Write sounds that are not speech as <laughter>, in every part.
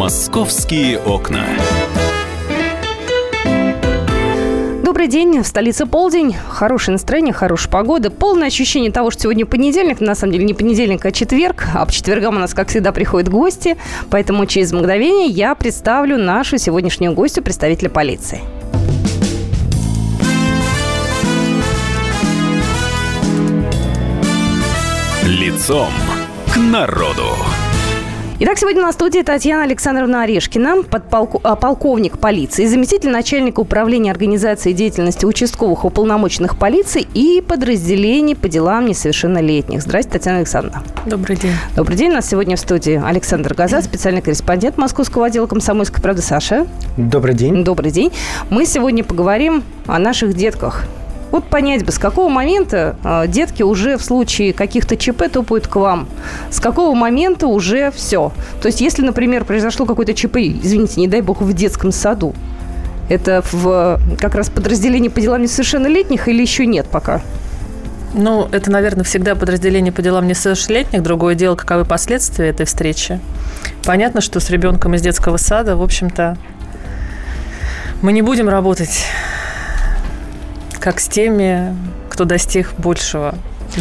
«Московские окна». Добрый день. В столице полдень. Хорошее настроение, хорошая погода. Полное ощущение того, что сегодня понедельник. На самом деле не понедельник, а четверг. А по четвергам у нас, как всегда, приходят гости. Поэтому через мгновение я представлю нашу сегодняшнюю гостью, представителя полиции. Лицом к народу. Итак, сегодня на студии Татьяна Александровна Орешкина, подполку, а, полковник полиции, заместитель начальника управления организации деятельности участковых уполномоченных полиции и подразделений по делам несовершеннолетних. Здравствуйте, Татьяна Александровна. Добрый день. Добрый день. У нас сегодня в студии Александр Газа, специальный корреспондент Московского отдела комсомольской правды. Саша. Добрый день. Добрый день. Мы сегодня поговорим о наших детках, вот понять бы, с какого момента э, детки уже в случае каких-то ЧП топают к вам? С какого момента уже все? То есть, если, например, произошло какое-то ЧП, извините, не дай бог, в детском саду, это в как раз подразделении по делам несовершеннолетних или еще нет пока? Ну, это, наверное, всегда подразделение по делам несовершеннолетних. Другое дело, каковы последствия этой встречи. Понятно, что с ребенком из детского сада, в общем-то, мы не будем работать как с теми, кто достиг большего,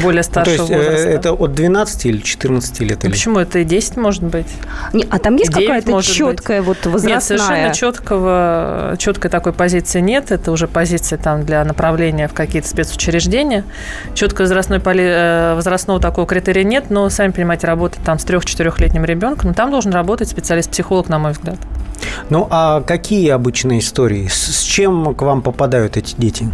более старшего ну, то есть, возраста. Это от 12 или 14 лет? Ну, или? почему? Это и 10 может быть. Не, а там есть какая-то четкая быть. вот возрастная? Нет, совершенно четкого, четкой такой позиции нет. Это уже позиция там для направления в какие-то спецучреждения. Четкого возрастной, поли, возрастного такого критерия нет, но, сами понимаете, работать там с 3-4-летним ребенком, но там должен работать специалист-психолог, на мой взгляд. Ну, а какие обычные истории? С чем к вам попадают эти дети?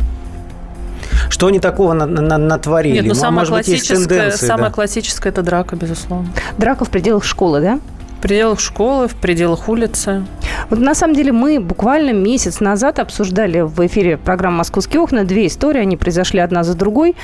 Что они такого на, на, натворили? Нет, ну, самое Может быть, есть тенденции, самое да? классическое – это драка, безусловно. Драка в пределах школы, да? В пределах школы, в пределах улицы. Вот на самом деле мы буквально месяц назад обсуждали в эфире программы «Московские окна» две истории. Они произошли одна за другой.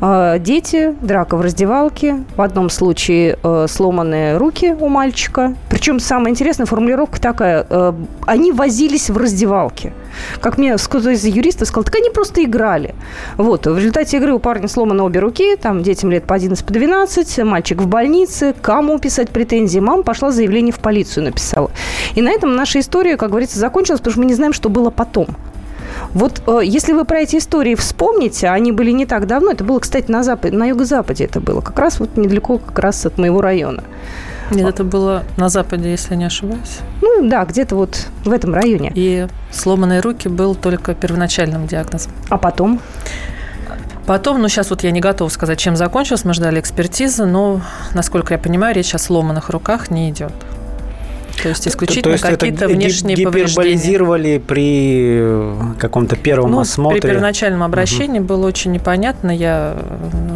Э, дети, драка в раздевалке. В одном случае э, сломанные руки у мальчика. Причем самая интересная формулировка такая. Э, они возились в раздевалке. Как мне кто-то из юристов сказал, так они просто играли. Вот. В результате игры у парня сломаны обе руки. Там детям лет по 11, по 12. Мальчик в больнице. Кому писать претензии? Мама пошла заявление в полицию написала. И на этом наша история, как говорится, закончилась, потому что мы не знаем, что было потом. Вот э, если вы про эти истории вспомните, они были не так давно, это было, кстати, на, западе, на юго-западе это было, как раз вот недалеко как раз от моего района. Нет, это было на западе, если не ошибаюсь. Ну да, где-то вот в этом районе. И сломанные руки был только первоначальным диагнозом. А потом? Потом, ну сейчас вот я не готова сказать, чем закончилось, мы ждали экспертизы, но, насколько я понимаю, речь о сломанных руках не идет. То есть исключительно То есть какие-то внешние гиперболизировали при э, каком-то первом ну, осмотре? При первоначальном обращении угу. было очень непонятно. Я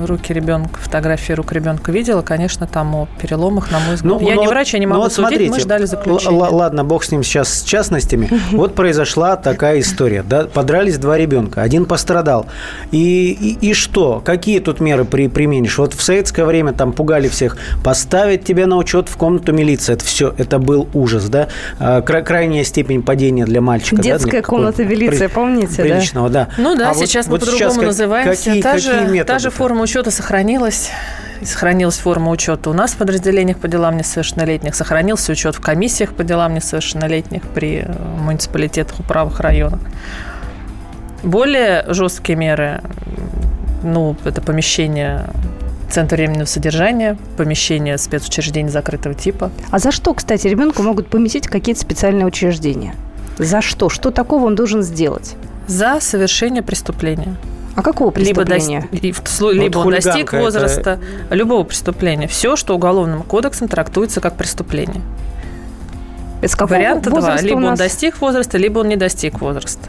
руки ребенка, фотографии рук ребенка видела. Конечно, там о переломах, на мой взгляд. Ну, я но, не врач, я не могу ну, судить, смотрите, мы ждали заключения. Ладно, бог с ним сейчас с частностями. <laughs> Вот произошла такая история. Да? Подрались два ребенка, один пострадал. И, и, и что? Какие тут меры при, применишь? Вот в советское время там пугали всех. Поставить тебя на учет в комнату милиции. Это все, это был ужас, да, а, крайняя степень падения для мальчика. Детская да, комната милиции, при, помните, приличного, да? Ну да, а сейчас вот, мы вот по-другому называемся. Какие, та, какие же, методы та же форма учета сохранилась сохранилась форма учета у нас в подразделениях по делам несовершеннолетних, сохранился учет в комиссиях по делам несовершеннолетних при э, муниципалитетах, управах районах. Более жесткие меры, ну, это помещение Центр временного содержания, помещение спецучреждений закрытого типа. А за что, кстати, ребенку могут поместить какие-то специальные учреждения? За что? Что такого он должен сделать? За совершение преступления. А какого преступления? Либо, достиг, либо вот он достиг возраста это... любого преступления. Все, что уголовным кодексом трактуется как преступление. С какого Варианта два. Либо он достиг возраста, либо он не достиг возраста.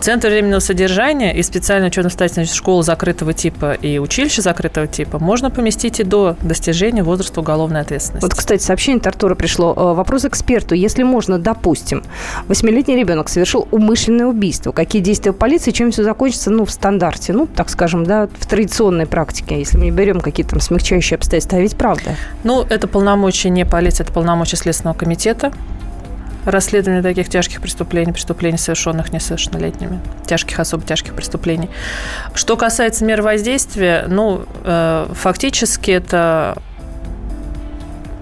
Центр временного содержания и специально учетно-воспитательная школа закрытого типа и училище закрытого типа можно поместить и до достижения возраста уголовной ответственности. Вот, кстати, сообщение от Артура пришло. Э, вопрос эксперту. Если можно, допустим, восьмилетний ребенок совершил умышленное убийство, какие действия полиции, чем все закончится, ну, в стандарте, ну, так скажем, да, в традиционной практике, если мы не берем какие-то там смягчающие обстоятельства, а ведь правда? Ну, это полномочия не полиции, это полномочия Следственного комитета расследование таких тяжких преступлений, преступлений, совершенных несовершеннолетними, тяжких, особо тяжких преступлений. Что касается мер воздействия, ну, э, фактически это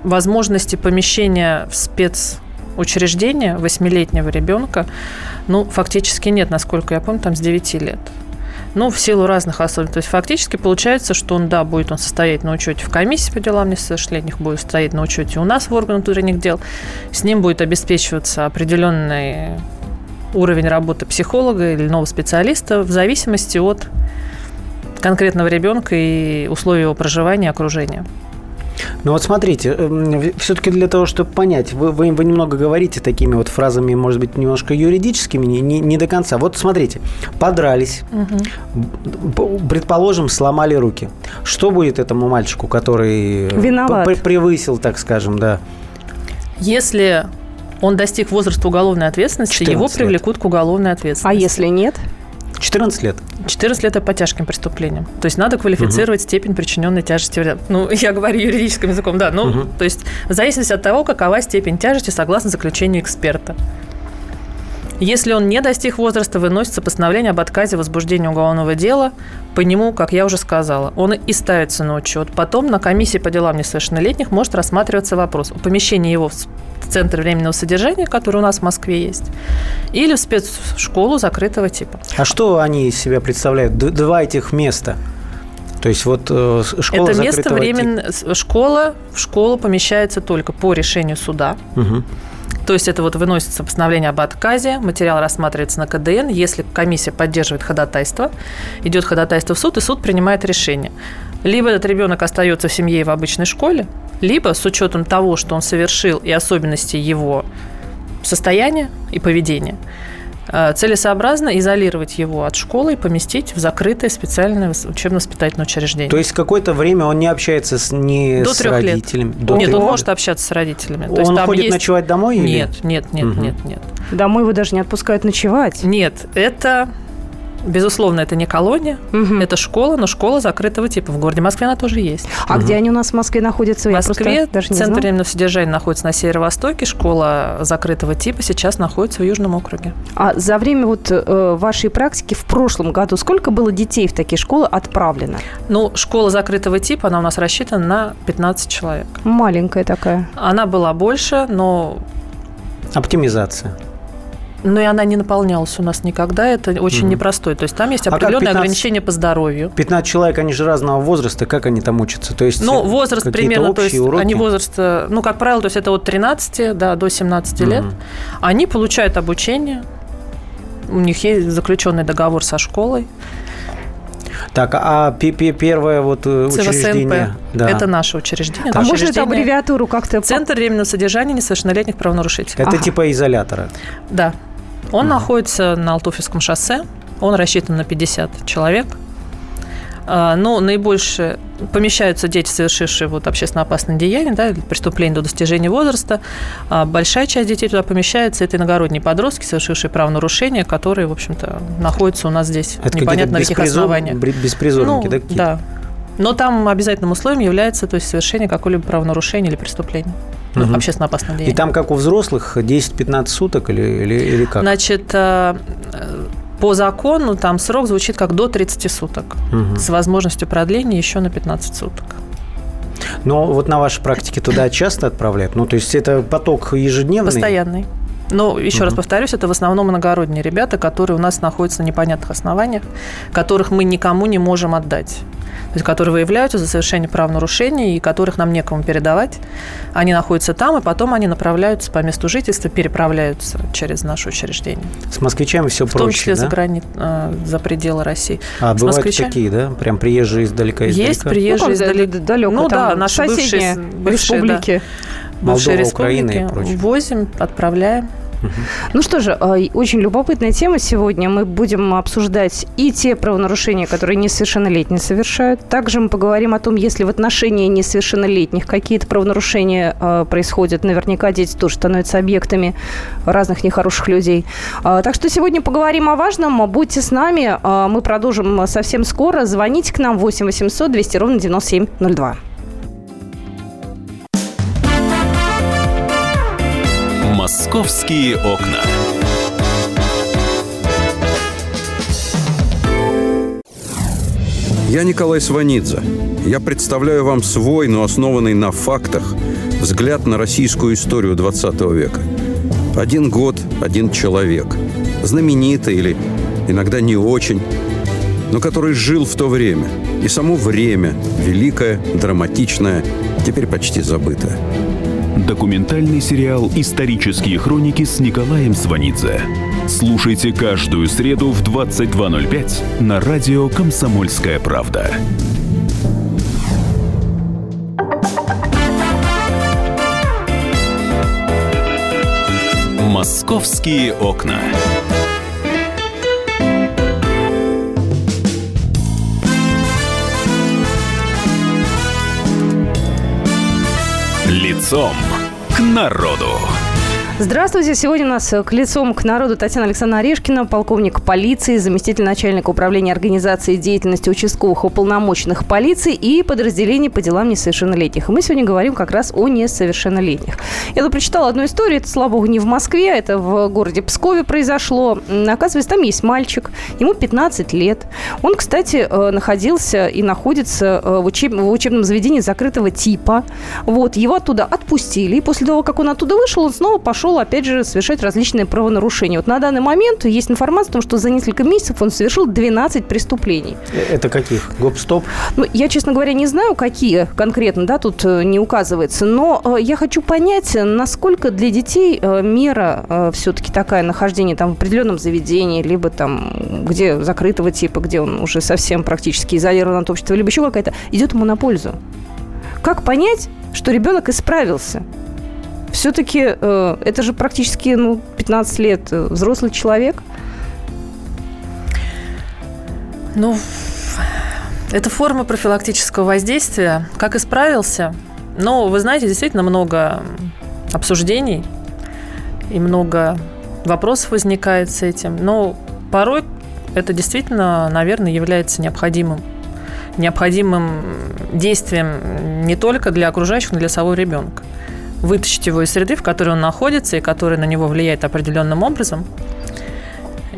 возможности помещения в спец учреждения восьмилетнего ребенка, ну, фактически нет, насколько я помню, там с 9 лет. Ну, в силу разных особенностей. То есть фактически получается, что он, да, будет он состоять на учете в комиссии по делам несовершеннолетних, будет стоять на учете у нас в органах внутренних дел. С ним будет обеспечиваться определенный уровень работы психолога или нового специалиста в зависимости от конкретного ребенка и условий его проживания, окружения. Ну вот смотрите, эм, все-таки для того, чтобы понять, вы, вы, вы немного говорите такими вот фразами, может быть, немножко юридическими, не, не, не до конца. Вот смотрите, подрались, угу. предположим, сломали руки. Что будет этому мальчику, который Виноват. превысил, так скажем, да? Если он достиг возраста уголовной ответственности, его привлекут лет. к уголовной ответственности. А если нет? 14 лет. 14 лет – это по тяжким преступлениям. То есть надо квалифицировать угу. степень причиненной тяжести вреда. Ну, <laughs> я говорю юридическим языком, да. Ну, угу. то есть в зависимости от того, какова степень тяжести согласно заключению эксперта. Если он не достиг возраста, выносится постановление об отказе возбуждения уголовного дела. По нему, как я уже сказала, он и ставится на учет. Потом на комиссии по делам несовершеннолетних может рассматриваться вопрос о помещении его в центр временного содержания, который у нас в Москве есть, или в спецшколу закрытого типа. А что они из себя представляют? Два этих места? То есть вот э, школа Это место временно... Типа. Школа в школу помещается только по решению суда. Угу. То есть это вот выносится постановление об отказе, материал рассматривается на КДН. Если комиссия поддерживает ходатайство, идет ходатайство в суд, и суд принимает решение. Либо этот ребенок остается в семье и в обычной школе, либо с учетом того, что он совершил и особенностей его состояния и поведения, целесообразно изолировать его от школы и поместить в закрытое специальное учебно-воспитательное учреждение. То есть какое-то время он не общается с, не До с родителями? Лет. До нет, он может общаться с родителями. То он есть, ходит есть... ночевать домой? Нет, или? нет, нет, угу. нет, нет. Домой его даже не отпускают ночевать? Нет, это Безусловно, это не колония, угу. это школа, но школа закрытого типа. В городе Москве она тоже есть. А угу. где они у нас в Москве находятся? В Москве даже центр временного содержания находится на северо-востоке, школа закрытого типа сейчас находится в Южном округе. А за время вот э, вашей практики в прошлом году сколько было детей в такие школы отправлено? Ну, школа закрытого типа, она у нас рассчитана на 15 человек. Маленькая такая. Она была больше, но... Оптимизация. Но и она не наполнялась у нас никогда. Это очень угу. непростой. То есть там есть определенные а 15, ограничения по здоровью. 15 человек, они же разного возраста. Как они там учатся? То есть ну, возраст примерно, то есть уроки? они возраст, э, ну, как правило, то есть это от 13 да, до 17 угу. лет. Они получают обучение. У них есть заключенный договор со школой. Так, а первое вот э, ЦВСНП. учреждение? Да. Это наше учреждение. А может это аббревиатуру как-то? Центр временного содержания несовершеннолетних правонарушителей. Это ага. типа изолятора? Да. Он угу. находится на Алтуфьевском шоссе. Он рассчитан на 50 человек. А, но наибольше помещаются дети, совершившие вот общественно опасные деяния, да, преступления до достижения возраста. А большая часть детей туда помещается. Это иногородние подростки, совершившие правонарушения, которые, в общем-то, находятся у нас здесь. Это Непонятно на каких основаниях. Беспризорники, ну, да? Какие? Да. Но там обязательным условием является то есть, совершение какого-либо правонарушения или преступления. Ну, общественно опасного деяния. И там, как у взрослых, 10-15 суток или, или, или как? Значит, э, по закону там срок звучит как до 30 суток угу. с возможностью продления еще на 15 суток. Но вот на вашей практике туда часто отправляют? Ну, то есть это поток ежедневный? Постоянный. Но еще угу. раз повторюсь, это в основном иногородние ребята, которые у нас находятся на непонятных основаниях, которых мы никому не можем отдать то есть которые выявляются за совершение правонарушений и которых нам некому передавать. Они находятся там, и потом они направляются по месту жительства, переправляются через наше учреждение. С москвичами все в проще, В том числе да? за, грани... Э, за пределы России. А, С бывают москвичами... такие, да? Прям приезжие издалека, издалека? Есть приезжие ну, издалека. Далеко, ну да, наши бывшие, бывшие республики. Да, бывшие Молдова, республики. Украина и прочее. Возим, отправляем. Ну что же, а, очень любопытная тема сегодня. Мы будем обсуждать и те правонарушения, которые несовершеннолетние совершают. Также мы поговорим о том, если в отношении несовершеннолетних какие-то правонарушения а, происходят. Наверняка дети тоже становятся объектами разных нехороших людей. А, так что сегодня поговорим о важном. Будьте с нами. Мы продолжим совсем скоро. Звоните к нам 8 800 200 ровно 9702. «Московские окна». Я Николай Сванидзе. Я представляю вам свой, но основанный на фактах, взгляд на российскую историю 20 века. Один год, один человек. Знаменитый или иногда не очень, но который жил в то время. И само время, великое, драматичное, теперь почти забытое. Документальный сериал «Исторические хроники» с Николаем Сванидзе. Слушайте каждую среду в 22.05 на радио «Комсомольская правда». «Московские окна». Лицом к народу. Здравствуйте. Сегодня у нас к лицом к народу Татьяна Александровна Орешкина, полковник полиции, заместитель начальника управления организации деятельности участковых уполномоченных полиции и подразделений по делам несовершеннолетних. И мы сегодня говорим как раз о несовершеннолетних. Я тут прочитала одну историю. Это, слава богу, не в Москве, это в городе Пскове произошло. Оказывается, там есть мальчик, ему 15 лет. Он, кстати, э, находился и находится э, в, учеб... в учебном заведении закрытого типа. Вот, его оттуда отпустили. И после того, как он оттуда вышел, он снова пошел пошел, опять же, совершать различные правонарушения. Вот на данный момент есть информация о том, что за несколько месяцев он совершил 12 преступлений. Это каких? Гоп-стоп? Ну, я, честно говоря, не знаю, какие конкретно, да, тут э, не указывается, но э, я хочу понять, насколько для детей э, мера все-таки такая нахождение там в определенном заведении, либо там, где закрытого типа, где он уже совсем практически изолирован от общества, либо еще какая-то, идет ему на пользу. Как понять, что ребенок исправился? Все-таки э, это же практически ну, 15 лет э, взрослый человек. Ну, это форма профилактического воздействия. Как исправился? Ну, вы знаете, действительно много обсуждений и много вопросов возникает с этим. Но порой это действительно, наверное, является необходимым необходимым действием не только для окружающих, но и для самого ребенка вытащить его из среды, в которой он находится и которая на него влияет определенным образом,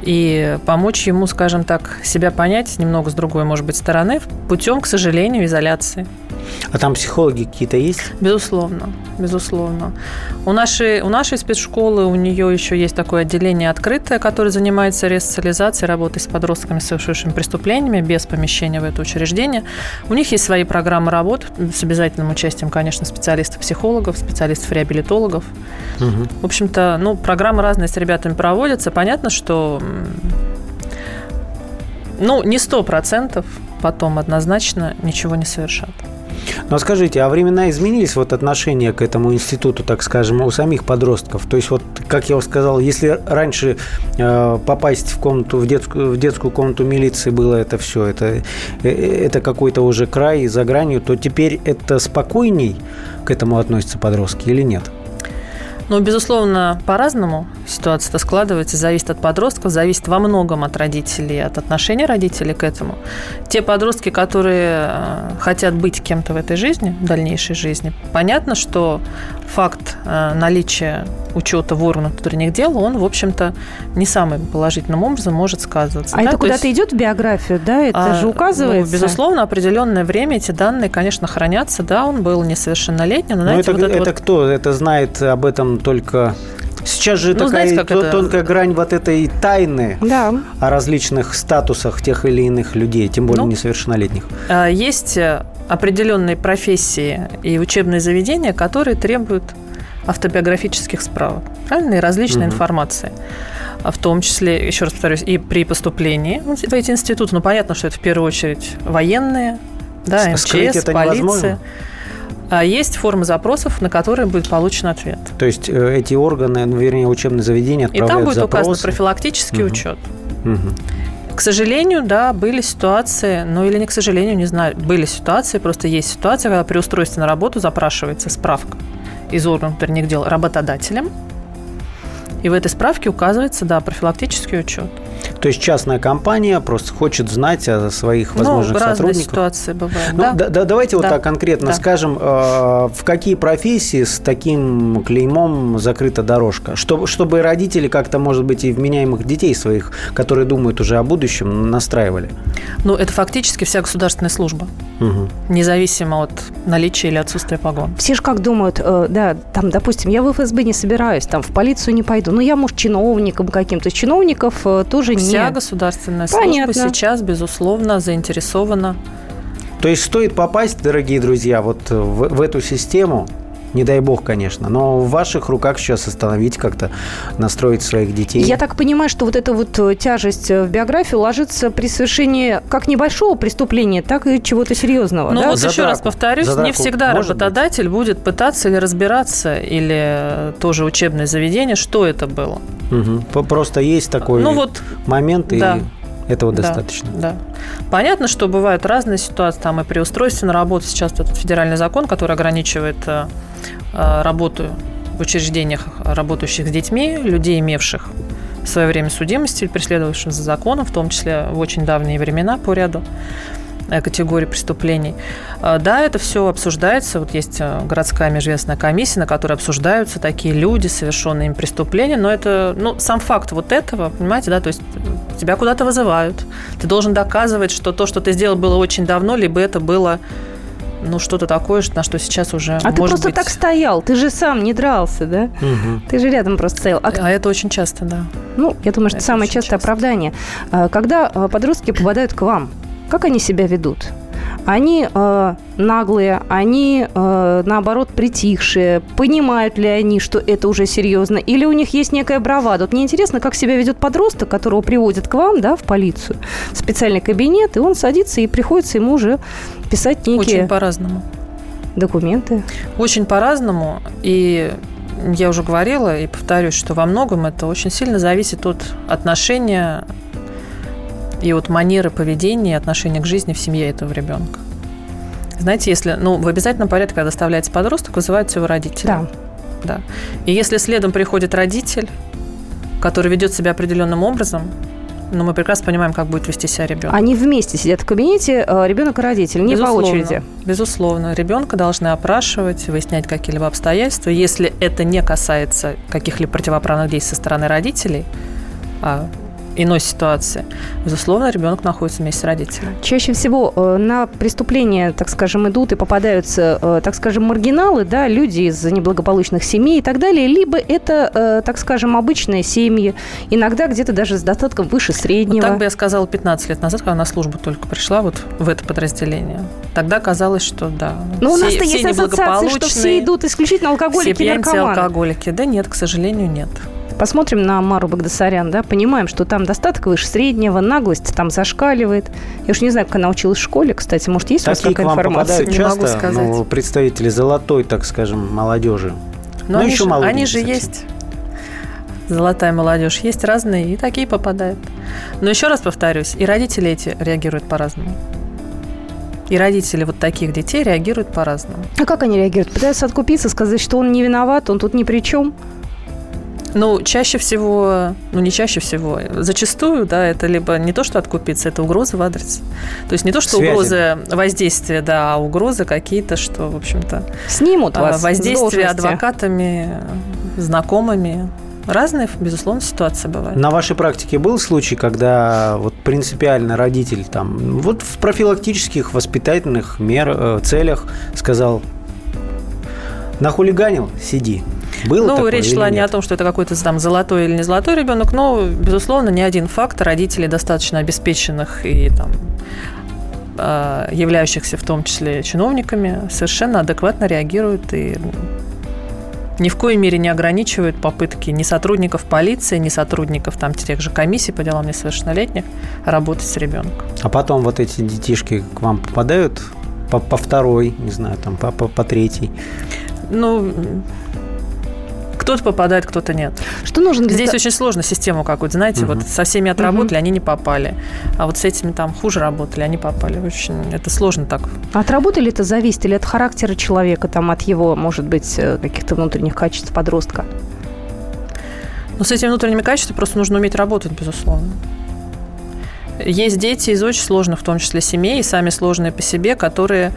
и помочь ему, скажем так, себя понять немного с другой, может быть, стороны, путем, к сожалению, изоляции. А там психологи какие-то есть? Безусловно, безусловно. У нашей, у нашей спецшколы, у нее еще есть такое отделение открытое, которое занимается ресоциализацией, работой с подростками, совершившими преступлениями, без помещения в это учреждение. У них есть свои программы работ с обязательным участием, конечно, специалистов-психологов, специалистов-реабилитологов. Угу. В общем-то, ну, программы разные с ребятами проводятся. Понятно, что ну, не сто процентов потом однозначно ничего не совершат. А скажите, а времена изменились, вот отношение к этому институту, так скажем, у самих подростков? То есть, вот, как я уже сказал, если раньше э, попасть в комнату, в детскую, в детскую комнату милиции было это все, это, э, это какой-то уже край за гранью, то теперь это спокойней к этому относятся подростки или нет? Ну, безусловно, по-разному ситуация-то складывается, зависит от подростков, зависит во многом от родителей, от отношения родителей к этому. Те подростки, которые э, хотят быть кем-то в этой жизни, в дальнейшей жизни, понятно, что факт э, наличия учета в органах внутренних дел, он, в общем-то, не самым положительным образом может сказываться. А да? это куда-то есть... идет в биографию, да? Это а, же указывается? Ну, безусловно, определенное время эти данные, конечно, хранятся. Да, он был несовершеннолетним. Но, но знаете, это, вот это, это вот... кто? Это знает об этом только Сейчас же ну, такая знаете, это... тонкая грань вот этой тайны да. о различных статусах тех или иных людей, тем более ну, несовершеннолетних. А, есть э, определенные профессии и учебные заведения, которые требуют автобиографических справок, правильно, и различной угу. информации. В том числе, еще раз повторюсь, и при поступлении в эти институты. Ну, понятно, что это в первую очередь военные, да, МЧС, полиция. А есть формы запросов, на которые будет получен ответ. То есть э, эти органы, ну, вернее, учебные заведения отправляют И там будет запросы. указан профилактический угу. учет. Угу. К сожалению, да, были ситуации, ну или не к сожалению, не знаю, были ситуации, просто есть ситуация, когда при устройстве на работу запрашивается справка из органов внутренних дел работодателем, и в этой справке указывается, да, профилактический учет. То есть частная компания просто хочет знать о своих возможных ну, сотрудниках. ситуации бывают. Ну, да? да, да, давайте Да. вот так конкретно Да. скажем, э, в какие профессии с таким клеймом закрыта дорожка, чтобы, чтобы родители как-то, может быть, и вменяемых детей своих, которые думают уже о будущем, настраивали. Ну, это фактически вся государственная служба, Мгм. независимо от наличия или отсутствия погон. Все же как думают, э, да, там, допустим, я в ФСБ не собираюсь, там, в полицию не пойду. Ну, я, может, чиновником каким-то. Чиновников э, тоже Вся не... государственная Понятно. служба сейчас, безусловно, заинтересована. То есть стоит попасть, дорогие друзья, вот в, в эту систему, не дай бог, конечно, но в ваших руках сейчас остановить как-то, настроить своих детей. Я так понимаю, что вот эта вот э, тяжесть э, в биографию ложится при совершении как небольшого преступления, так и чего-то серьезного, Ну да? вот За еще раз драку. повторюсь, За не всегда может работодатель будет пытаться или разбираться, или э, тоже учебное заведение, что это было. П- Просто есть такой Ну вот момент, и да. Этого Да, достаточно. Да. Понятно, что бывают разные ситуации. Там и при устройстве на работу сейчас этот федеральный закон, который ограничивает э, э, работу в учреждениях, работающих с детьми, людей, имевших в свое время судимости или преследовавших за законом, в том числе в очень давние времена по ряду категорий преступлений. Э, Да, это все обсуждается. Вот есть э, городская межвестная комиссия, на которой обсуждаются такие люди, совершенные им преступления. Но это, ну, сам факт вот этого, понимаете, да, то есть э, тебя куда-то вызывают. Ты должен доказывать, что то, что ты сделал, было очень давно, либо это было ну, что-то такое, на что сейчас уже А ты просто быть... так стоял, ты же сам не дрался, да? Мгм. Ты же рядом просто стоял. А А это очень часто, да. Ну, я думаю, что Это самое частое часто. оправдание. А, Когда а, подростки попадают к вам, как они себя ведут? Они э, наглые, они, э, наоборот, притихшие. Понимают ли они, что это уже серьезно? Или у них есть некая бравада? Вот мне интересно, как себя ведет подросток, которого приводят к вам, да, в полицию, в специальный кабинет, и он садится, и приходится ему уже писать некие Очень по-разному. документы. Очень по-разному. И я уже говорила и повторюсь, что во многом это очень сильно зависит от отношения и от манеры поведения отношения к жизни в семье этого ребенка. Знаете, если, ну, в обязательном порядке, когда доставляется подросток, вызывают своего родителя. Да. Да. И если следом приходит родитель, который ведет себя определенным образом, ну, мы прекрасно понимаем, как будет вести себя ребенок. Они вместе сидят в кабинете, э, ребенок и родитель, не по Безусловно. очереди. Безусловно. Ребенка должны опрашивать, выяснять какие-либо обстоятельства. Если это не касается каких-либо противоправных действий со стороны родителей, а иной ситуации, безусловно, ребенок находится вместе с родителем. Чаще всего э, на преступления, так скажем, идут и попадаются, э, так скажем, маргиналы, да, люди из неблагополучных семей и так далее, либо это, э, так скажем, обычные семьи, иногда где-то даже с достатком выше Вот среднего. так бы я сказала 15 лет назад, когда на службу только пришла вот в это подразделение. Тогда казалось, что да. Но у все- нас-то все есть ассоциация, что все идут исключительно все алкоголики пьяницы и наркоманы. алкоголики. Да нет, к сожалению, нет. Посмотрим на Мару Багдасарян, да, понимаем, что там достаток выше среднего, наглость там зашкаливает. Я уж не знаю, как она училась в школе, кстати, может, есть у вас Такие к какая вам информация? Не могу часто, сказать. ну, представители золотой, так скажем, молодежи. Но Ну, они, еще же, молоденькие они же совсем. есть. Золотая молодежь. Есть разные, и такие попадают. Но еще раз повторюсь, и родители эти реагируют по-разному. И родители вот таких детей реагируют по-разному. А как они реагируют? Пытаются откупиться, сказать, что он не виноват, он тут ни при чем? Ну, чаще всего, ну не чаще всего, зачастую, да, это либо не то, что откупиться, это угрозы в адрес. То есть не то, что Связи. угрозы воздействия, да, а угрозы какие-то, что, в общем-то, Снимут а, вас воздействие адвокатами, знакомыми. Разные, безусловно, ситуации бывают. На вашей практике был случай, когда вот принципиально родитель там вот в профилактических воспитательных мер, э, целях сказал, нахулиганил, сиди. Было ну, такое речь шла не нет? о том, что это какой-то там золотой или не золотой ребенок, но, безусловно, не один факт родителей достаточно обеспеченных и там э, являющихся в том числе чиновниками совершенно адекватно реагируют и ни в коей мере не ограничивают попытки ни сотрудников полиции, ни сотрудников там тех же комиссий по делам несовершеннолетних работать с ребенком. А потом вот эти детишки к вам попадают по, по второй, не знаю, там по, по, по третий. Ну, кто-то попадает, кто-то нет. Что нужно для Здесь очень сложно систему какую-то, знаете, Мгм. вот со всеми отработали, они не попали. А вот с этими там хуже работали, они попали. Очень это сложно так. От работы ли это зависит, или от характера человека, там, от его, может быть, э, каких-то внутренних качеств подростка? Но с этими внутренними качествами просто нужно уметь работать, безусловно. Есть дети из очень сложных, в том числе семей, и сами сложные по себе, которые,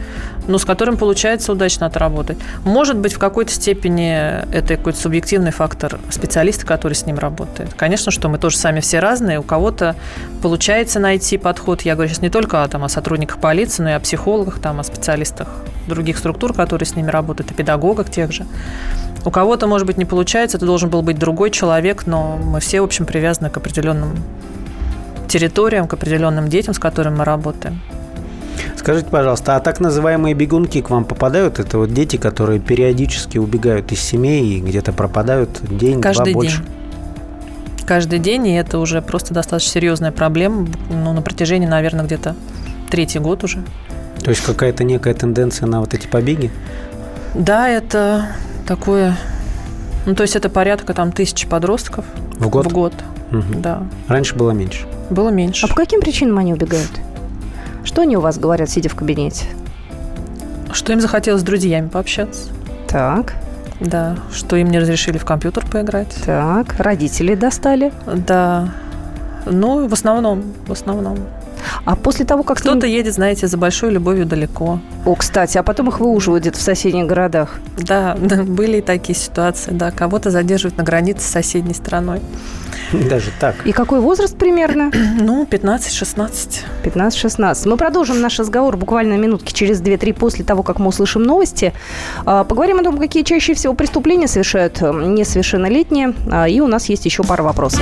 ну, с которым получается удачно отработать. Может быть, в какой-то степени это какой-то субъективный фактор специалиста, который с ним работает. Конечно, что мы тоже сами все разные. У кого-то получается найти подход. Я говорю сейчас не только там, о сотрудниках полиции, но и о психологах, там, о специалистах других структур, которые с ними работают, о педагогах тех же. У кого-то, может быть, не получается, это должен был быть другой человек, но мы все, в общем, привязаны к определенным территориям, к определенным детям, с которыми мы работаем. Скажите, пожалуйста, а так называемые бегунки к вам попадают? Это вот дети, которые периодически убегают из семей и где-то пропадают день, Каждый два больше? день. Каждый день, и это уже просто достаточно серьезная проблема. Ну, на протяжении, наверное, где-то третий год уже. То есть какая-то некая тенденция на вот эти побеги? Да, это такое... Ну, то есть это порядка там тысячи подростков В год? в год. Мгм. Да. Раньше было меньше. Было меньше. А по каким причинам они убегают? Что они у вас говорят, сидя в кабинете? Что им захотелось с друзьями пообщаться? Так, Да. Что им не разрешили в компьютер поиграть? так. Родители достали. Да. Ну, в основном, в основном. А после того, как... с ним- Кто-то едет, знаете, за большой любовью далеко. О, кстати, а потом их выуживают где-то в соседних городах. Да, да, были и такие ситуации, да. Кого-то задерживают на границе с соседней страной. Даже так. И какой возраст примерно? <clears throat> Ну, 15-16. 15-16. Мы продолжим наш разговор буквально минутки через 2-3 после того, как мы услышим новости. А, Поговорим о том, какие чаще всего преступления совершают несовершеннолетние. А, И у нас есть еще пара вопросов.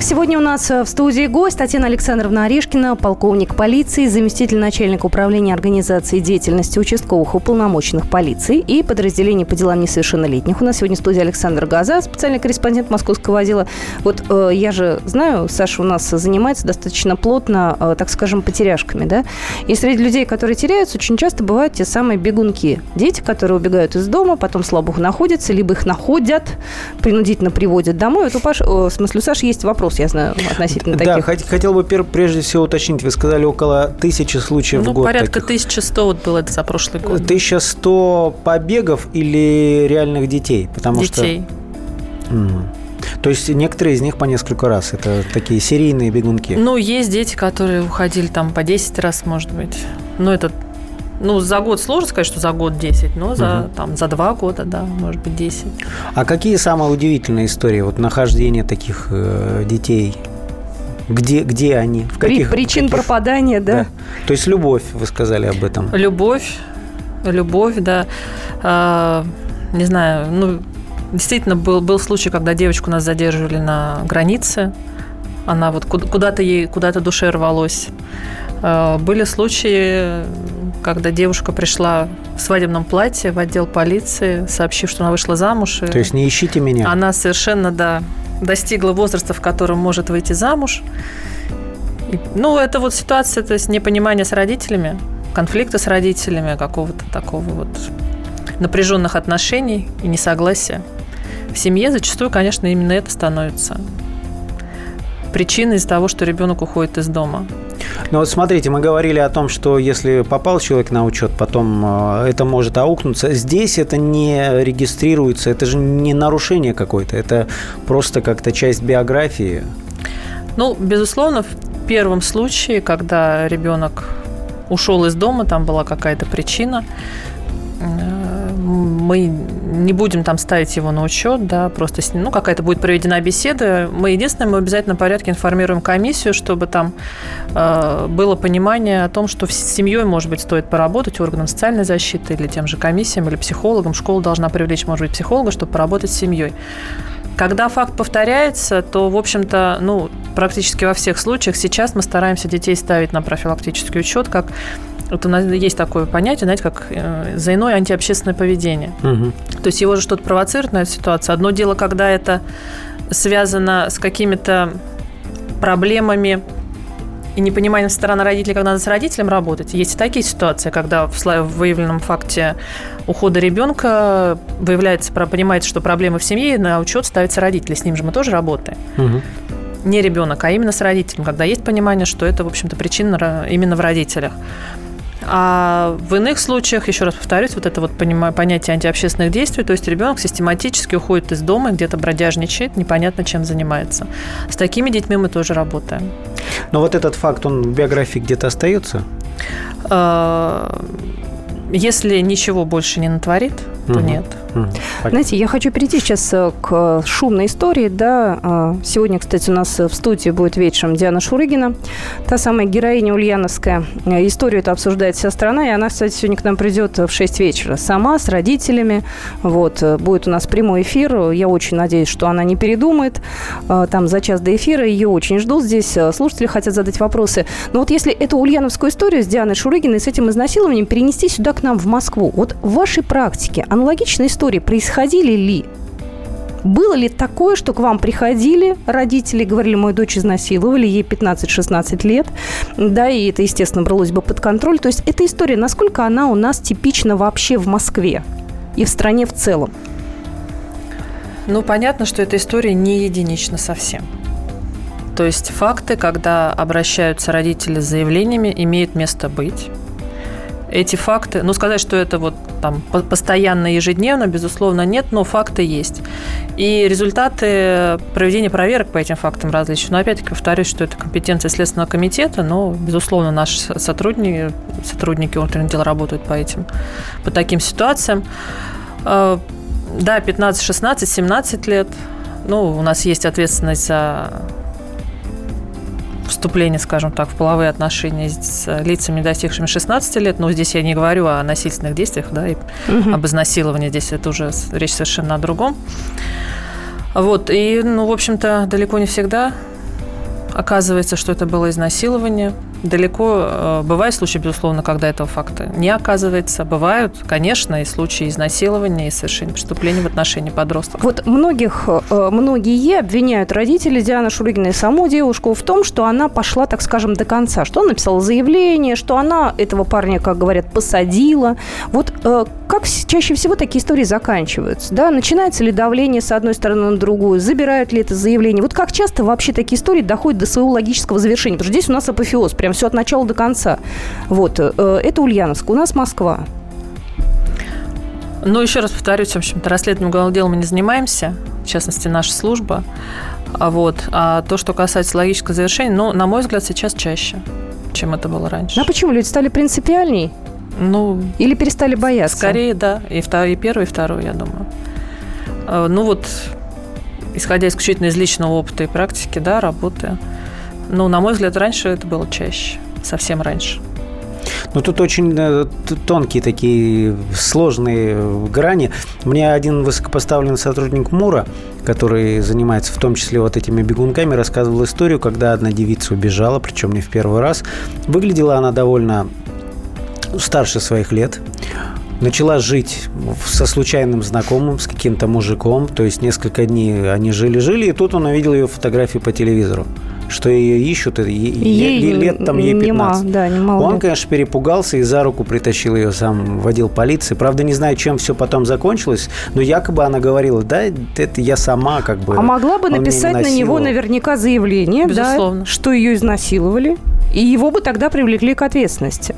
Сегодня у нас э, в студии гость Татьяна Александровна Орешкина, полковник полиции, заместитель начальника управления организации деятельности участковых уполномоченных полиции и подразделений по делам несовершеннолетних. У нас сегодня в студии Александр Газа, специальный корреспондент московского отдела. Вот э, я же знаю, Саша у нас занимается достаточно плотно, э, так скажем, потеряшками, да? И среди людей, которые теряются, очень часто бывают те самые бегунки. Дети, которые убегают из дома, потом слабых находятся, либо их находят, принудительно приводят домой. Вот у Паши, э, в смысле, у Саши есть вопрос, я знаю, относительно Да, таких. хот- хотел бы прежде всего уточнить. Вы сказали около тысячи случаев Ну, в год. порядка таких. 1100 вот было это за прошлый год. 1100 побегов или реальных детей? Потому Детей. Что... То есть некоторые из них по несколько раз. Это такие серийные бегунки. Ну, есть дети, которые уходили там по 10 раз, может быть. Ну, это ну, за год сложно сказать, что за год 10, но за, Мгм. там, за два года, да, может быть, 10. А какие самые удивительные истории вот нахождения таких э, детей? Где, где они? В каких, причин каких- пропадания, да. То есть любовь, вы сказали об этом. Любовь, любовь, да. А, не знаю, ну, действительно, был, был случай, когда девочку нас задерживали на границе. Она вот куда- куда-то ей, куда-то душе рвалось. А, Были случаи, когда девушка пришла в свадебном платье в отдел полиции, сообщив, что она вышла замуж. То есть не ищите меня. Она совершенно, да, достигла возраста, в котором может выйти замуж. И, ну, это вот ситуация, то есть непонимание с родителями, конфликта с родителями, какого-то такого вот напряженных отношений и несогласия. В семье зачастую, конечно, именно это становится причиной из-за того, что ребенок уходит из дома. Ну вот смотрите, мы говорили о том, что если попал человек на учет, потом э, это может аукнуться. Здесь это не регистрируется, это же не нарушение какое-то, это просто как-то часть биографии. Ну, безусловно, в первом случае, когда ребенок ушел из дома, там была какая-то причина, мы не будем там ставить его на учет, да, просто ну, какая-то будет проведена беседа. Мы единственное, мы в обязательном порядке информируем комиссию, чтобы там э, было понимание о том, что с семьей, может быть, стоит поработать органам социальной защиты или тем же комиссиям, или психологам. Школа должна привлечь, может быть, психолога, чтобы поработать с семьей. Когда факт повторяется, то, в общем-то, ну, практически во всех случаях сейчас мы стараемся детей ставить на профилактический учет, как вот у нас есть такое понятие, знаете, как э, заиное антиобщественное поведение. Угу. То есть его же что-то провоцирует на эту ситуацию. Одно дело, когда это связано с какими-то проблемами и непониманием со стороны родителей, как надо с родителем работать. Есть и такие ситуации, когда в выявленном факте ухода ребенка выявляется, понимается, что проблемы в семье, и на учет ставится родители. С ним же мы тоже работаем. Угу. Не ребенок, а именно с родителем, когда есть понимание, что это, в общем-то, причина именно в родителях. А в иных случаях, еще раз повторюсь, вот это вот понятие антиобщественных действий, то есть ребенок систематически уходит из дома, где-то бродяжничает, непонятно чем занимается. С такими детьми мы тоже работаем. Но вот этот факт, он в биографии где-то остается? Если ничего больше не натворит, то угу. нет. Угу. Знаете, я хочу перейти сейчас э, к шумной истории. Да. А, сегодня, кстати, у нас в студии будет вечером Диана Шурыгина, та самая героиня ульяновская. Э, историю это обсуждает вся страна, и она, кстати, сегодня к нам придет в 6 вечера. Сама, с родителями. Вот. Э, будет у нас прямой эфир. Я очень надеюсь, что она не передумает. Там за час до эфира ее очень ждут здесь. Слушатели хотят задать вопросы. Но вот если эту ульяновскую историю с Дианой Шурыгиной, с этим изнасилованием перенести сюда к нам в Москву, вот в вашей практике аналогичные истории происходили ли? Было ли такое, что к вам приходили родители, говорили, мою дочь изнасиловали, ей 15-16 лет, да, и это, естественно, бралось бы под контроль. То есть эта история, насколько она у нас типична вообще в Москве и в стране в целом? Ну, понятно, что эта история не единична совсем. То есть факты, когда обращаются родители с заявлениями, имеют место быть эти факты, ну, сказать, что это вот там постоянно, ежедневно, безусловно, нет, но факты есть. И результаты проведения проверок по этим фактам различны. Но опять-таки повторюсь, что это компетенция Следственного комитета, но, безусловно, наши сотрудники, сотрудники внутренних дел работают по этим, по таким ситуациям. А, да, 15, 16, 17 лет. Ну, у нас есть ответственность за вступление, скажем так, в половые отношения с лицами, достигшими 16 лет, но здесь я не говорю о насильственных действиях, да, и угу. об изнасиловании, здесь это уже речь совершенно о другом. Вот, и, ну, в общем-то, далеко не всегда оказывается, что это было изнасилование – далеко э, бывают случаи, безусловно, когда этого факта не оказывается. Бывают, конечно, и случаи изнасилования и совершения преступлений в отношении подростков. Вот многих, э, многие обвиняют родители Дианы Шурыгиной и саму девушку в том, что она пошла, так скажем, до конца, что она написала заявление, что она этого парня, как говорят, посадила. Вот э, как чаще всего такие истории заканчиваются? Да? Начинается ли давление с одной стороны на другую? Забирают ли это заявление? Вот как часто вообще такие истории доходят до своего логического завершения? Потому что здесь у нас апофеоз, прям все от начала до конца. Вот. Э, это Ульяновск, у нас Москва. Ну, еще раз повторюсь, в общем-то, расследованием уголовного дела мы не занимаемся, в частности, наша служба. А вот. А то, что касается логического завершения, ну, на мой взгляд, сейчас чаще, чем это было раньше. А почему люди стали принципиальней? Ну, Или перестали бояться? Скорее, да. И, второй, и первый, и второй, я думаю. А, ну, вот, исходя исключительно из личного опыта и практики, да, работы, ну, на мой взгляд, раньше это было чаще, совсем раньше. Ну, тут очень э, тонкие такие сложные грани. Мне один высокопоставленный сотрудник МУРа, который занимается в том числе вот этими бегунками, рассказывал историю, когда одна девица убежала, причем не в первый раз. Выглядела она довольно старше своих лет. Начала жить со случайным знакомым, с каким-то мужиком. То есть несколько дней они жили-жили, и тут он увидел ее фотографии по телевизору что ее ищут, и ей, лет там ей 15. Нема, да, Он, лет. конечно, перепугался и за руку притащил ее сам, водил полиции. Правда, не знаю, чем все потом закончилось, но якобы она говорила, да, это я сама как бы... А могла бы написать на него наверняка заявление, да, что ее изнасиловали, и его бы тогда привлекли к ответственности.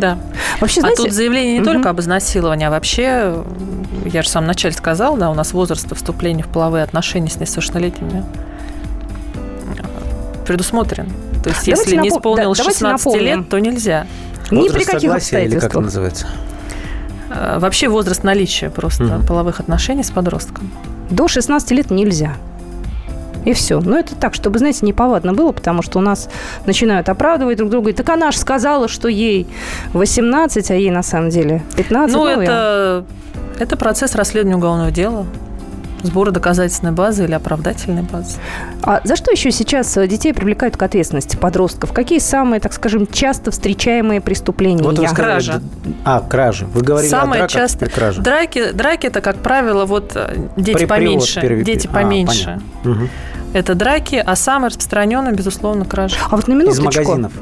Да. Вообще, знаете, а тут заявление не угу. только об изнасиловании, а вообще, я же в самом начале сказала, да, у нас возраст вступления в половые отношения с несовершеннолетними предусмотрен. То есть, давайте если напом... не исполнилось да, 16 лет, то нельзя. Возраст Ни при каких обстоятельствах. Или как называется? Э, Вообще возраст наличия просто Мгм. половых отношений с подростком. До 16 лет нельзя. И все. Но это так, чтобы, знаете, неповадно было, потому что у нас начинают оправдывать друг друга. И так она же сказала, что ей 18, а ей на самом деле 15. Ну, я- это, это процесс расследования уголовного дела, сбора доказательной базы или оправдательной базы. А за что еще сейчас э, детей привлекают к ответственности подростков? Какие самые, так скажем, часто встречаемые преступления? Вот вы сказали, Кража. А, кражи. Вы говорили о Самое драках, часто кражи. драки, драки это, как правило, вот э, дети При- поменьше. привод, дети а, поменьше. понятно. Мгм. это драки, а самое распространенное, безусловно, кража. А вот на Из минуточку. магазинов.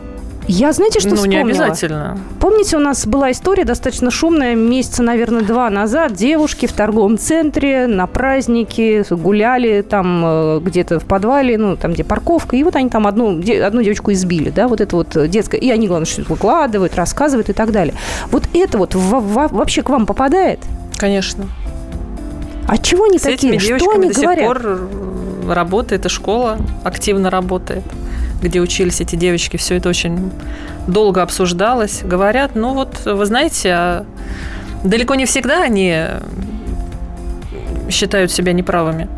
Я, знаете, что ну, не вспомнила? обязательно. Помните, у нас была история достаточно шумная месяца, наверное, два назад. Девушки в торговом центре на празднике гуляли там э, где-то в подвале, ну, там, где парковка. И вот они там одну, одну девочку избили, да, вот это вот э, детское. И они, главное, что выкладывают, рассказывают и так далее. Вот это вот во- во- вообще к вам попадает? Конечно. А чего они С такие? Что они до сих говорят? пор э, работает, и школа активно работает, где учились эти девочки. Все это очень долго обсуждалось. Говорят, ну вот, вы знаете, а далеко не всегда они считают себя неправыми.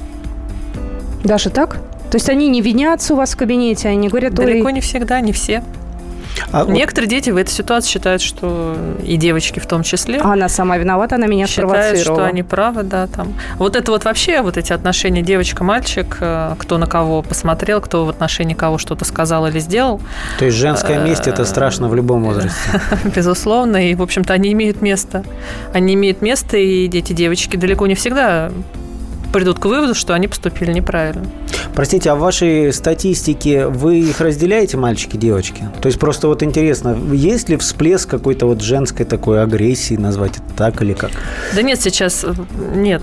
Даже так? То есть они не винятся у вас в кабинете, они говорят, Далеко не всегда, не все. А вот Некоторые дети в этой ситуации считают, что и девочки в том числе, она сама виновата, она меня считают, спровоцировала. что они правы, да, там. Вот это вот вообще, вот эти отношения девочка-мальчик, э, кто на кого посмотрел, кто в отношении кого что-то сказал или сделал, То есть женская месть Э, это страшно в любом возрасте. <laughs> безусловно, и, в общем-то, они имеют место. Они имеют место, и эти девочки далеко не всегда придут к выводу, что они поступили неправильно. Простите, а в вашей статистике вы их разделяете, мальчики, девочки? То есть просто вот интересно, есть ли всплеск какой-то вот женской такой агрессии, назвать это так или как? Да нет, сейчас э, нет.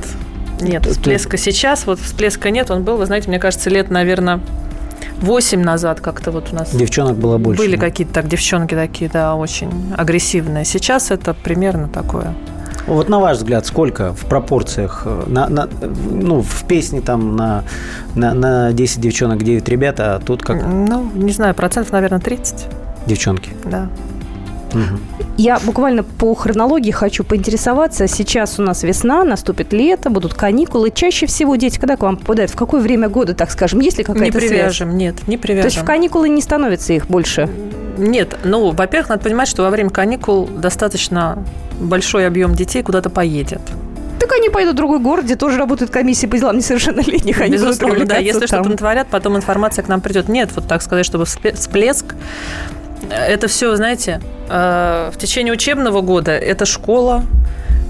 Нет, всплеска сейчас, вот всплеска нет, он был, вы знаете, мне кажется, лет, наверное, 8 назад как-то вот у нас Девчонок было больше. были какие-то так девчонки такие, да, очень агрессивные. Сейчас это примерно такое. Вот на ваш взгляд, сколько в пропорциях, э, на, на- ну, в песне там на, на, на 10 девчонок 9 ребят, а тут как Ну, не знаю, процентов, наверное, 30, девчонки? да. Я буквально по хронологии хочу поинтересоваться. Сейчас у нас весна, наступит лето, будут каникулы. Чаще всего дети когда к вам попадают? В какое время года, так скажем? Есть ли какая-то Не связь? привяжем, нет, не То привяжем. есть в каникулы не становится их больше? Нет, ну, во-первых, надо понимать, что во время каникул достаточно большой объем детей куда-то поедет. Так они пойдут в другой город, где тоже работают комиссии по делам несовершеннолетних. Они будут Безусловно, да. Если там. что-то натворят, потом информация к нам придет. Нет, вот так сказать, чтобы вспле- всплеск. Это все, знаете, в течение учебного года это школа,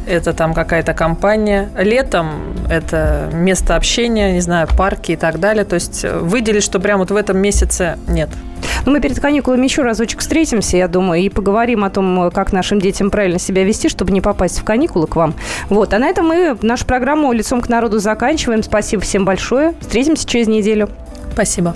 это там какая-то компания. Летом это место общения, не знаю, парки и так далее. То есть э, выделить, что прямо вот в этом месяце нет. Ну, мы перед каникулами еще разочек встретимся, я думаю, и поговорим о том, как нашим детям правильно себя вести, чтобы не попасть в каникулы к вам. Вот. А на этом мы нашу программу «Лицом к народу» заканчиваем. Спасибо всем большое. Встретимся через неделю. Спасибо.